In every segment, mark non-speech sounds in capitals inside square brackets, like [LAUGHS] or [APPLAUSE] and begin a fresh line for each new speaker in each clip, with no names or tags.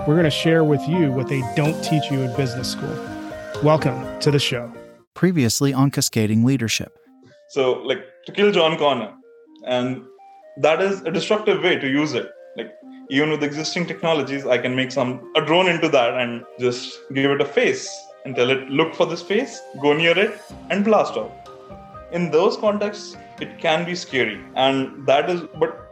We're going to share with you what they don't teach you in business school. Welcome to the show.
Previously on Cascading Leadership.
So, like to kill John Connor, and that is a destructive way to use it. Like even with existing technologies, I can make some a drone into that and just give it a face and tell it look for this face, go near it, and blast off. In those contexts, it can be scary, and that is but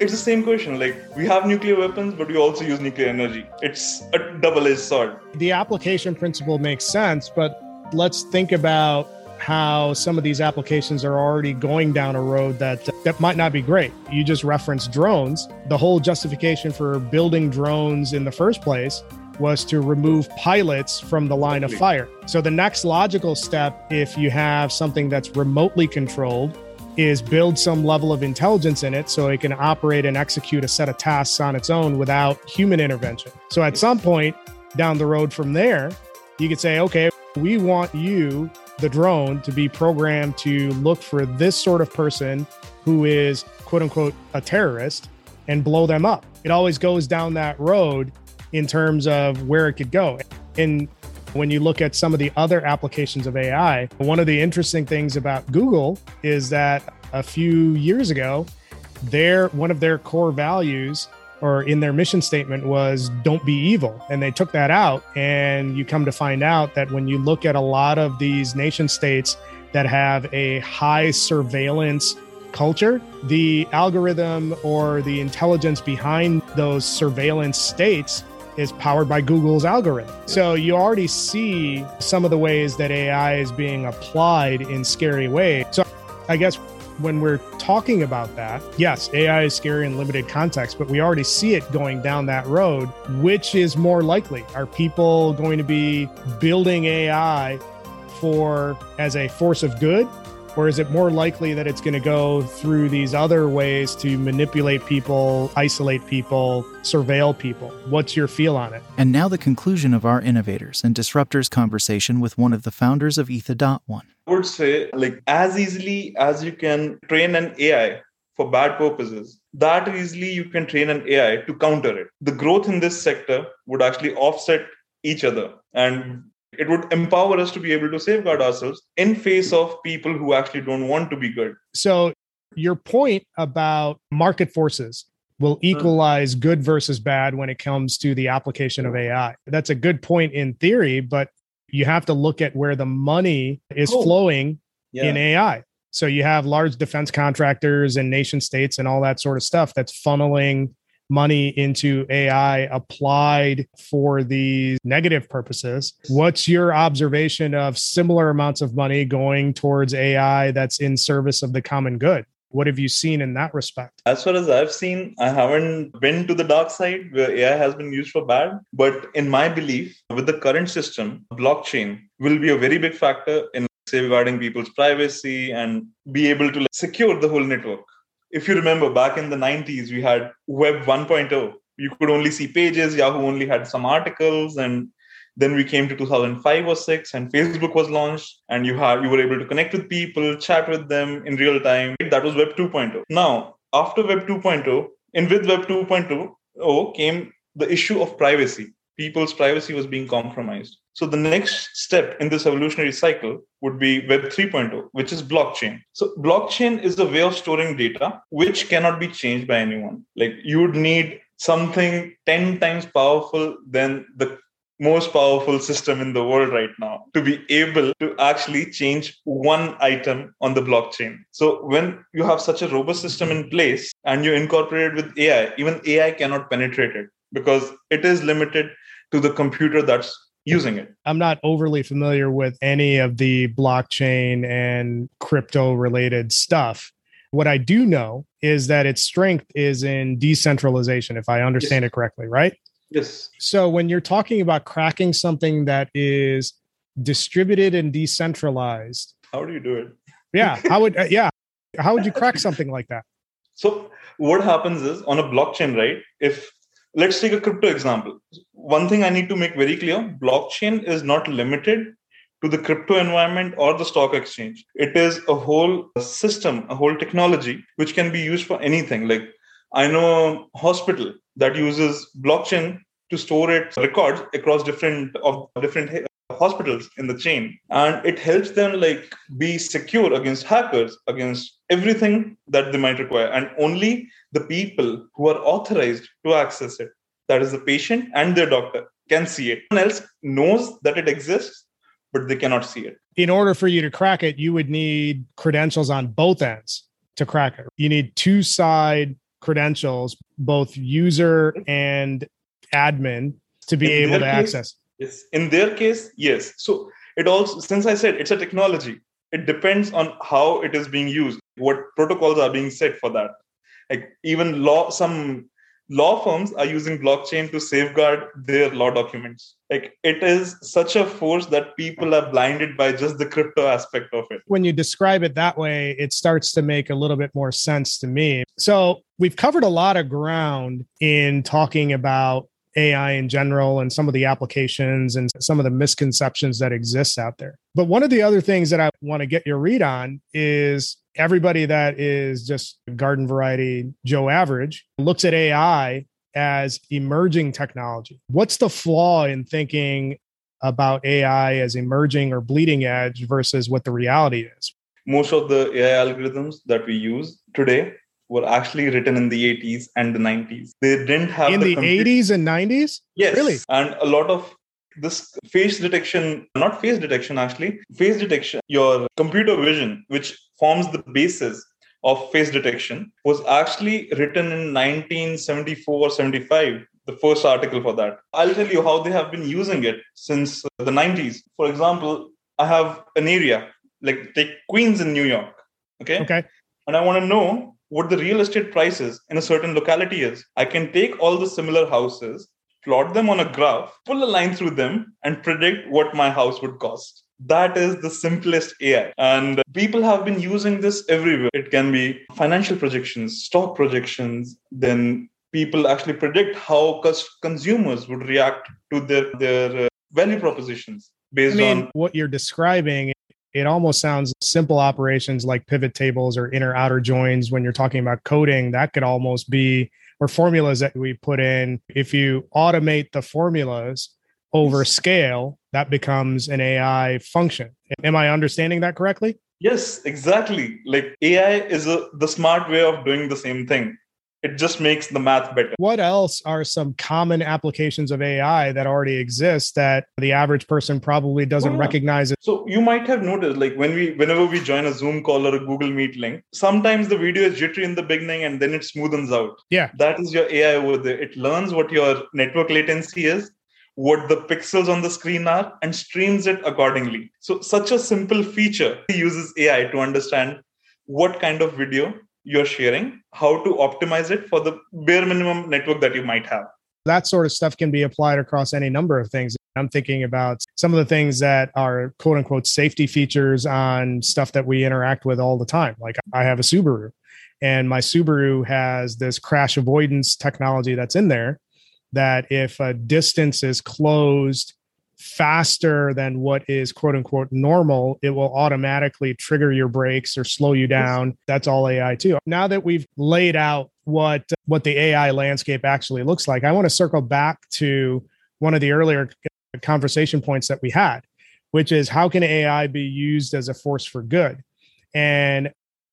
it's the same question. Like we have nuclear weapons, but we also use nuclear energy. It's a double-edged sword.
The application principle makes sense, but let's think about how some of these applications are already going down a road that that might not be great. You just referenced drones. The whole justification for building drones in the first place was to remove pilots from the line of fire. So the next logical step if you have something that's remotely controlled is build some level of intelligence in it so it can operate and execute a set of tasks on its own without human intervention. So at some point down the road from there, you could say, okay, we want you, the drone, to be programmed to look for this sort of person who is quote unquote a terrorist and blow them up. It always goes down that road in terms of where it could go. And when you look at some of the other applications of AI, one of the interesting things about Google is that a few years ago, their one of their core values or in their mission statement was don't be evil. And they took that out and you come to find out that when you look at a lot of these nation states that have a high surveillance culture the algorithm or the intelligence behind those surveillance states is powered by Google's algorithm. So you already see some of the ways that AI is being applied in scary ways. So I guess when we're talking about that, yes, AI is scary in limited context, but we already see it going down that road. Which is more likely? Are people going to be building AI for as a force of good or is it more likely that it's going to go through these other ways to manipulate people, isolate people, surveil people? What's your feel on it?
And now the conclusion of our innovators and disruptors conversation with one of the founders of Etha.one.
I would say, like, as easily as you can train an AI for bad purposes, that easily you can train an AI to counter it. The growth in this sector would actually offset each other. And it would empower us to be able to safeguard ourselves in face of people who actually don't want to be good
so your point about market forces will hmm. equalize good versus bad when it comes to the application of ai that's a good point in theory but you have to look at where the money is oh. flowing yeah. in ai so you have large defense contractors and nation states and all that sort of stuff that's funneling money into AI applied for these negative purposes. What's your observation of similar amounts of money going towards AI that's in service of the common good? What have you seen in that respect?
As far as I've seen, I haven't been to the dark side where AI has been used for bad. But in my belief, with the current system, blockchain will be a very big factor in safeguarding people's privacy and be able to secure the whole network if you remember back in the 90s we had web 1.0 you could only see pages. Yahoo only had some articles and then we came to 2005 or 6 and facebook was launched and you had you were able to connect with people chat with them in real time. That was web 2.0 now after web 2.0 and with web 2.0 came the issue of privacy people's privacy was being compromised so the next step in this evolutionary cycle would be Web 3.0, which is blockchain. So blockchain is a way of storing data which cannot be changed by anyone. Like you would need something 10 times powerful than the most powerful system in the world right now to be able to actually change one item on the blockchain. So when you have such a robust system in place and you incorporate it with AI, even AI cannot penetrate it because it is limited to the computer that's using it.
I'm not overly familiar with any of the blockchain and crypto related stuff. What I do know is that its strength is in decentralization, if I understand yes. it correctly, right?
Yes.
So when you're talking about cracking something that is distributed and decentralized,
how do you do it?
Yeah, how would uh, [LAUGHS] yeah, how would you crack something like that?
So what happens is on a blockchain, right? If let's take a crypto example. One thing I need to make very clear: blockchain is not limited to the crypto environment or the stock exchange. It is a whole system, a whole technology which can be used for anything. Like I know a hospital that uses blockchain to store its records across different of different hospitals in the chain and it helps them like be secure against hackers against everything that they might require and only the people who are authorized to access it that is the patient and their doctor can see it. No one else knows that it exists but they cannot see it.
In order for you to crack it you would need credentials on both ends to crack it. You need two side credentials both user and admin to be in able to case, access.
yes. In their case yes. So it also since i said it's a technology it depends on how it is being used what protocols are being set for that. Like even law some law firms are using blockchain to safeguard their law documents. Like it is such a force that people are blinded by just the crypto aspect of it.
When you describe it that way it starts to make a little bit more sense to me. So we've covered a lot of ground in talking about AI in general and some of the applications and some of the misconceptions that exist out there. But one of the other things that I want to get your read on is everybody that is just garden variety Joe average looks at AI as emerging technology. What's the flaw in thinking about AI as emerging or bleeding edge versus what the reality is?
Most of the AI algorithms that we use today were actually written in the 80s and the 90s. They didn't have
in the, the 80s and 90s.
Yes,
really,
and a lot of this face detection, not face detection actually, face detection, your computer vision, which forms the basis of face detection, was actually written in 1974 75 the first article for that. I'll tell you how they have been using it since the 90s. For example, I have an area like take Queens in New York. Okay.
Okay.
And I want to know what the real estate prices in a certain locality is. I can take all the similar houses, plot them on a graph, pull a line through them, and predict what my house would cost. That is the simplest AI. And people have been using this everywhere. It can be financial projections, stock projections, then people actually predict how consumers would react to their, their uh, value propositions based I mean, on
what you're describing it almost sounds simple operations like pivot tables or inner outer joins when you're talking about coding that could almost be or formulas that we put in if you automate the formulas over scale that becomes an ai function am i understanding that correctly
yes exactly like ai is a, the smart way of doing the same thing it just makes the math better.
What else are some common applications of AI that already exist that the average person probably doesn't oh, yeah. recognize it?
So you might have noticed like when we whenever we join a Zoom call or a Google Meet link, sometimes the video is jittery in the beginning and then it smoothens out.
Yeah.
That is your AI over there. It learns what your network latency is, what the pixels on the screen are and streams it accordingly. So such a simple feature uses AI to understand what kind of video you're sharing, how to optimize it for the bare minimum network that you might have.
That sort of stuff can be applied across any number of things. I'm thinking about some of the things that are quote unquote safety features on stuff that we interact with all the time. Like I have a Subaru, and my Subaru has this crash avoidance technology that's in there that if a distance is closed faster than what is quote unquote normal, it will automatically trigger your brakes or slow you down. That's all AI too. Now that we've laid out what what the AI landscape actually looks like, I want to circle back to one of the earlier conversation points that we had, which is how can AI be used as a force for good? And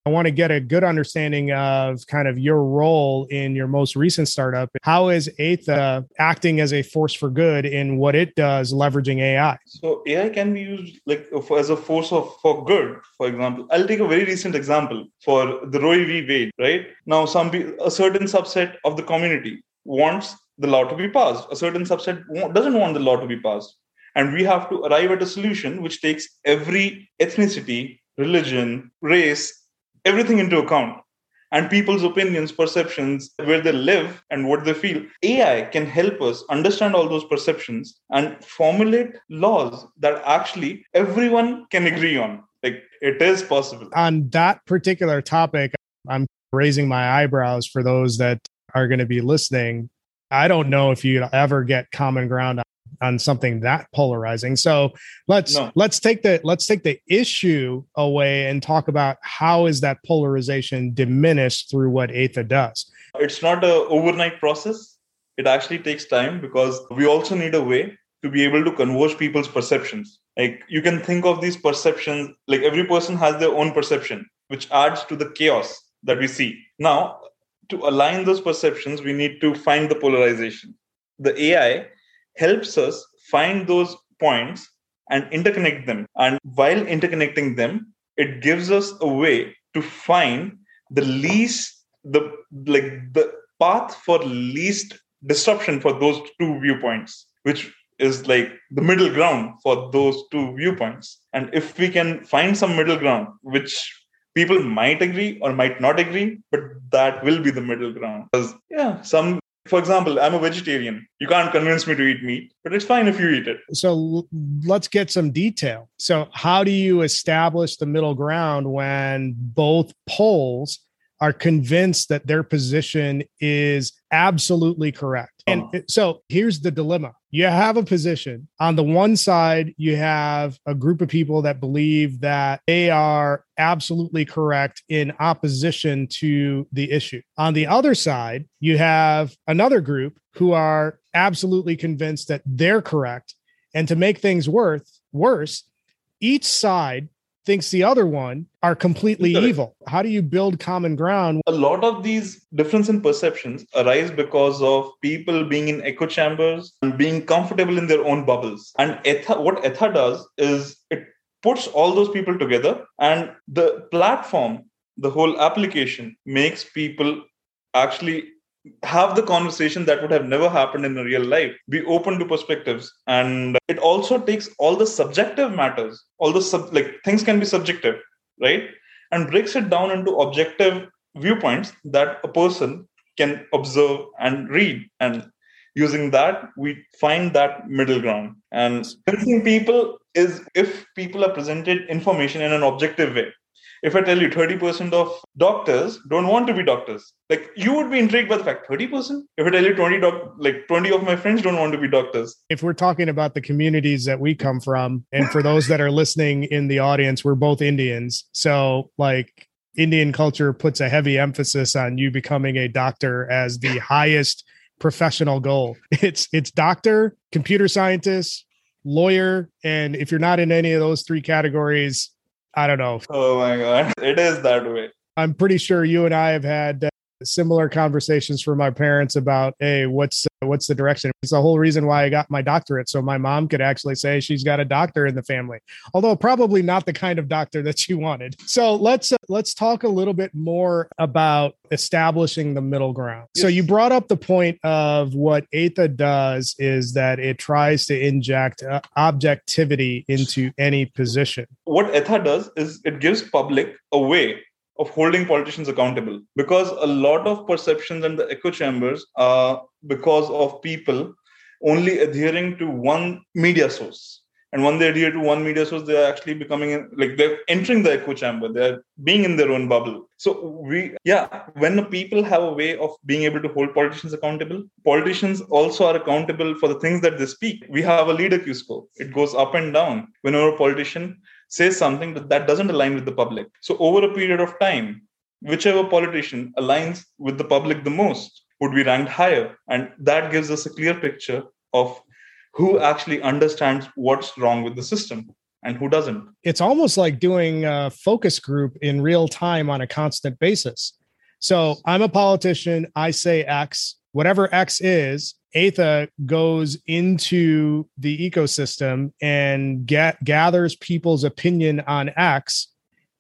I want to get a good understanding of kind of your role in your most recent startup. How is Etha acting as a force for good in what it does, leveraging AI?
So AI can be used like as a force of for good. For example, I'll take a very recent example for the Roe v. Wade. Right now, some a certain subset of the community wants the law to be passed. A certain subset doesn't want the law to be passed, and we have to arrive at a solution which takes every ethnicity, religion, race everything into account and people's opinions, perceptions, where they live and what they feel. AI can help us understand all those perceptions and formulate laws that actually everyone can agree on. Like it is possible.
On that particular topic, I'm raising my eyebrows for those that are going to be listening. I don't know if you ever get common ground on something that polarizing. So let's no. let's take the let's take the issue away and talk about how is that polarization diminished through what Etha does.
It's not a overnight process. It actually takes time because we also need a way to be able to converge people's perceptions. Like you can think of these perceptions like every person has their own perception, which adds to the chaos that we see. Now, to align those perceptions, we need to find the polarization. The AI helps us find those points and interconnect them. And while interconnecting them, it gives us a way to find the least, the like the path for least disruption for those two viewpoints, which is like the middle ground for those two viewpoints. And if we can find some middle ground, which people might agree or might not agree, but that will be the middle ground. Because yeah, some for example, I'm a vegetarian. You can't convince me to eat meat, but it's fine if you eat it.
So let's get some detail. So, how do you establish the middle ground when both poles are convinced that their position is absolutely correct? And uh-huh. so here's the dilemma you have a position. On the one side, you have a group of people that believe that they are absolutely correct in opposition to the issue. On the other side, you have another group who are absolutely convinced that they're correct. And to make things worth worse, each side thinks the other one are completely Correct. evil. How do you build common ground?
A lot of these difference in perceptions arise because of people being in echo chambers and being comfortable in their own bubbles. And Etha, what Etha does is it puts all those people together and the platform, the whole application makes people actually have the conversation that would have never happened in real life be open to perspectives. And it also takes all the subjective matters all the sub like things can be subjective right? And breaks it down into objective viewpoints that a person can observe and read. And using that we find that middle ground. And convincing people is if people are presented information in an objective way if I tell you 30% of doctors don't want to be doctors, like you would be intrigued by the fact 30%. If I tell you 20 doc, like 20 of my friends don't want to be doctors.
If we're talking about the communities that we come from, and for those that are listening in the audience, we're both Indians. So like Indian culture puts a heavy emphasis on you becoming a doctor as the highest professional goal. [LAUGHS] It's it's doctor, computer scientist, lawyer, and if you're not in any of those three categories, I don't know.
Oh my God. [LAUGHS] It is that way.
I'm pretty sure you and I have had uh, similar conversations for my parents about, hey, what's what's the direction? It's the whole reason why I got my doctorate, so my mom could actually say she's got a doctor in the family, although probably not the kind of doctor that she wanted. So let's uh, let's talk a little bit more about establishing the middle ground. Yes. So you brought up the point of what Etha does is that it tries to inject uh, objectivity into any position.
What Etha does is it gives public a way of holding politicians accountable. Because a lot of perceptions and the echo chambers are because of people only adhering to one media source. And when they adhere to one media source they're actually becoming like they're entering the echo chamber. They're being in their own bubble. So we yeah when people have a way of being able to hold politicians accountable politicians also are accountable for the things that they speak. We have a leader q score. It goes up and down. Whenever a politician says something that, that doesn't align with the public. So, over a period of time, whichever politician aligns with the public the most would be ranked higher. And that gives us a clear picture of who actually understands what's wrong with the system and who doesn't.
It's almost like doing a focus group in real time on a constant basis. So I'm a politician, I say X, whatever X is, Etha goes into the ecosystem and get, gathers people's opinion on X.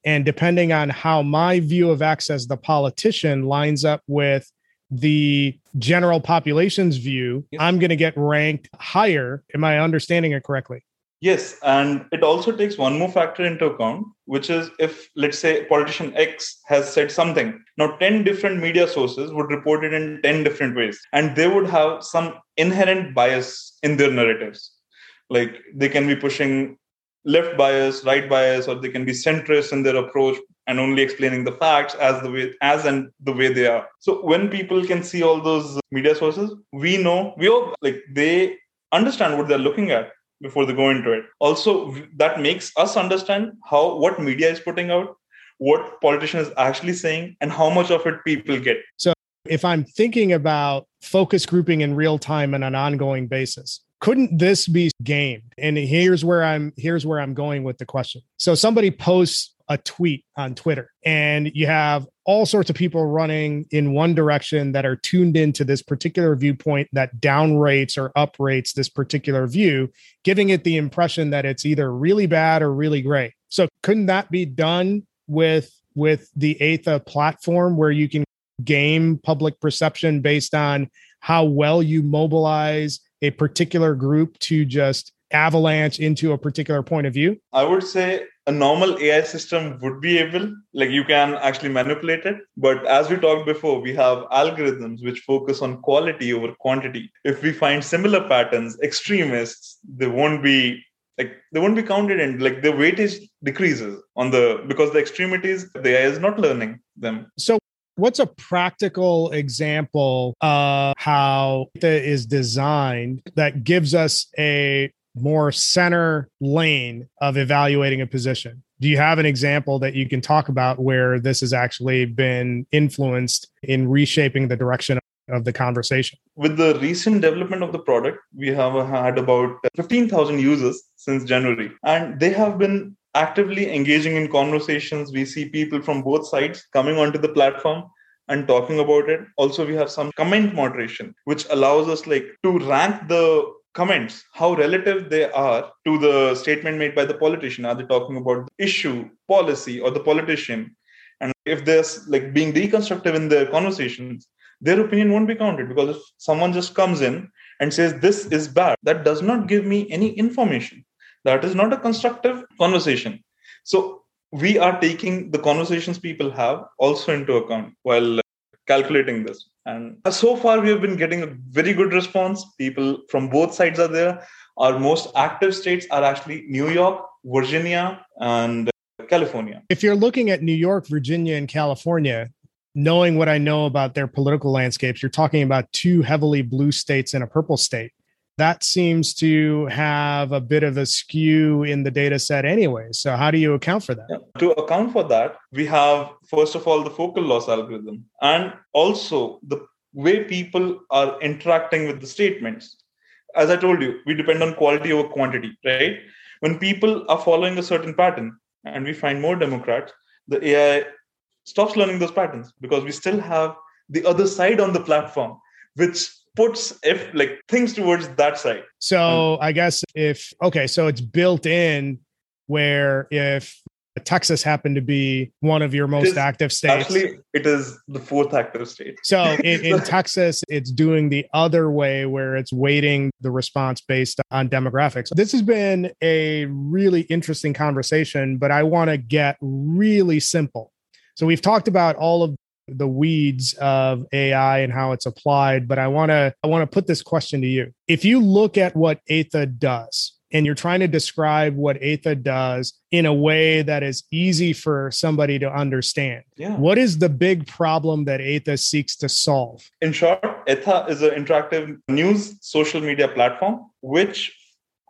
And depending on how my view of X as the politician lines up with the general population's view, I'm going to get ranked higher. Am I understanding it correctly?
Yes, and it also takes one more factor into account, which is if, let's say, politician X has said something. Now, 10 different media sources would report it in 10 different ways, and they would have some inherent bias in their narratives. Like they can be pushing left bias, right bias, or they can be centrist in their approach and only explaining the facts as the way as and the way they are. So when people can see all those media sources, we know we all like they understand what they're looking at before they go into it. Also, that makes us understand how what media is putting out, what politician is actually saying, and how much of it people get.
So if I'm thinking about focus grouping in real time on an ongoing basis, couldn't this be gamed? And here's where I'm here's where I'm going with the question. So somebody posts a tweet on Twitter and you have all sorts of people running in one direction that are tuned into this particular viewpoint that downrates or uprates this particular view, giving it the impression that it's either really bad or really great. So couldn't that be done with with the Etha platform where you can game public perception based on how well you mobilize a particular group to just avalanche into a particular point of view?
I would say a normal AI system would be able, like you can actually manipulate it. But as we talked before, we have algorithms which focus on quality over quantity. If we find similar patterns, extremists, they won't be like they won't be counted in like the weightage decreases on the because the extremities the AI is not learning them.
So What's a practical example of how is designed that gives us a more center lane of evaluating a position? Do you have an example that you can talk about where this has actually been influenced in reshaping the direction of the conversation?
With the recent development of the product, we have had about 15,000 users since January, and they have been actively engaging in conversations. We see people from both sides coming onto the platform and talking about it. Also, we have some comment moderation, which allows us like to rank the comments, how relative they are to the statement made by the politician. Are they talking about the issue, policy, or the politician? And if there's like being deconstructive in their conversations, their opinion won't be counted because if someone just comes in and says this is bad, that does not give me any information. That is not a constructive conversation. So we are taking the conversations people have also into account while calculating this. And so far, we have been getting a very good response. People from both sides are there. Our most active states are actually New York, Virginia, and uh, California.
If you're looking at New York, Virginia, and California, knowing what I know about their political landscapes, you're talking about two heavily blue states and a purple state that seems to have a bit of a skew in the data set anyway. So, how do you account for that? Yeah.
To account for that, we have, first of all, the focal loss algorithm and also the way people are interacting with the statements. As I told you, we depend on quality over quantity, right? When people are following a certain pattern and we find more Democrats, the AI stops learning those patterns because we still have the other side on the platform, which puts if like things towards that side.
So hmm. I guess if okay, so it's built in where if Texas happened to be one of your most active states.
Actually, it is the fourth active state.
So in, [LAUGHS] in, Texas, it's doing the other way where it's weighting the response based on demographics. This has been a really interesting conversation, but I want to get really simple. So we've talked about all of the weeds of AI and how it's applied, but I want to I want to put this question to you. If you look at what Etha does and you're trying to describe what Etha does in a way that is easy for somebody to understand. Yeah. What is the big problem that Etha seeks to solve?
In short, Etha is an interactive news social media platform which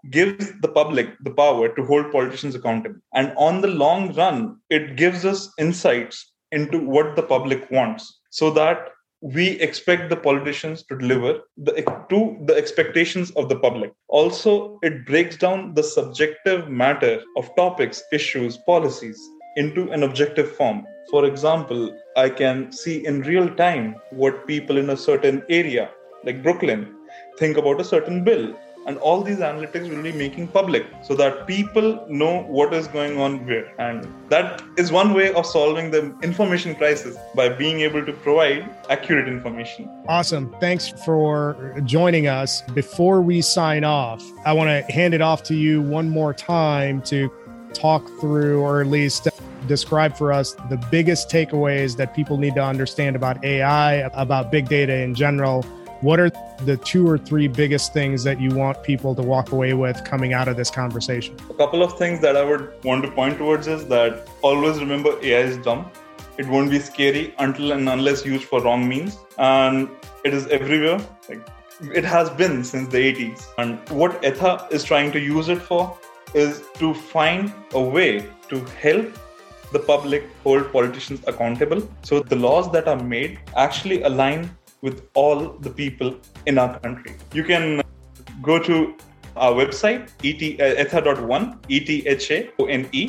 gives the public the power to hold politicians accountable. And on the long run, it gives us insights into what the public wants so that we expect the politicians to deliver the, to the expectations of the public. Also, it breaks down the subjective matter of topics, issues, policies into an objective form. For example, I can see in real time what people in a certain area, like Brooklyn, think about a certain bill and all these analytics will be making public so that people know what is going on where. And that is one way of solving the information crisis by being able to provide accurate information.
Awesome. Thanks for joining us. Before we sign off i want to hand it off to you one more time to talk through or at least describe for us the biggest takeaways that people need to understand about ai about big data in general what are the two or three biggest things that you want people to walk away with coming out of this conversation?
A couple of things that I would want to point towards is that always remember AI is dumb. It won't be scary until and unless used for wrong means. And it is everywhere. Like it has been since the 80s. And what Etha is trying to use it for is to find a way to help the public hold politicians accountable. So the laws that are made actually align with all the people in our country. You can go to our website, uh, etha.one, E-T-H-A-O-N-E,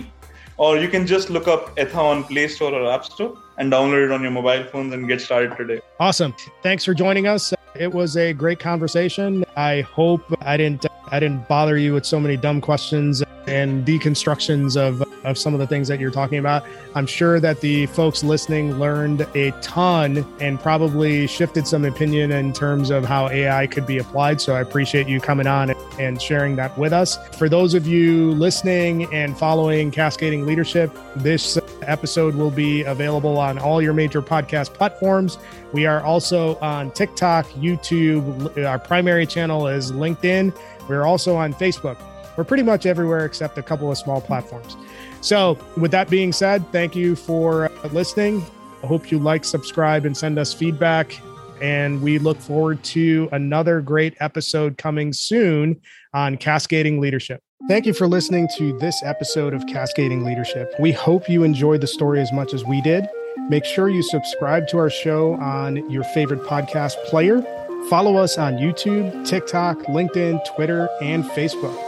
or you can just look up Etha on Play Store or App Store and download it on your mobile phones and get started today.
Awesome. Thanks for joining us. It was a great conversation. I hope I didn't I didn't bother you with so many dumb questions and deconstructions of, of some of the things that you're talking about. I'm sure that the folks listening learned a ton and probably shifted some opinion in terms of how AI could be applied. So I appreciate you coming on and sharing that with us. For those of you listening and following Cascading Leadership, this episode will be available on all your major podcast platforms. We are also on TikTok, YouTube. Our primary channel is LinkedIn. We're also on Facebook. We're pretty much everywhere except a couple of small platforms. So, with that being said, thank you for uh, listening. I hope you like, subscribe, and send us feedback. And we look forward to another great episode coming soon on Cascading Leadership. Thank you for listening to this episode of Cascading Leadership. We hope you enjoyed the story as much as we did. Make sure you subscribe to our show on your favorite podcast player. Follow us on YouTube, TikTok, LinkedIn, Twitter, and Facebook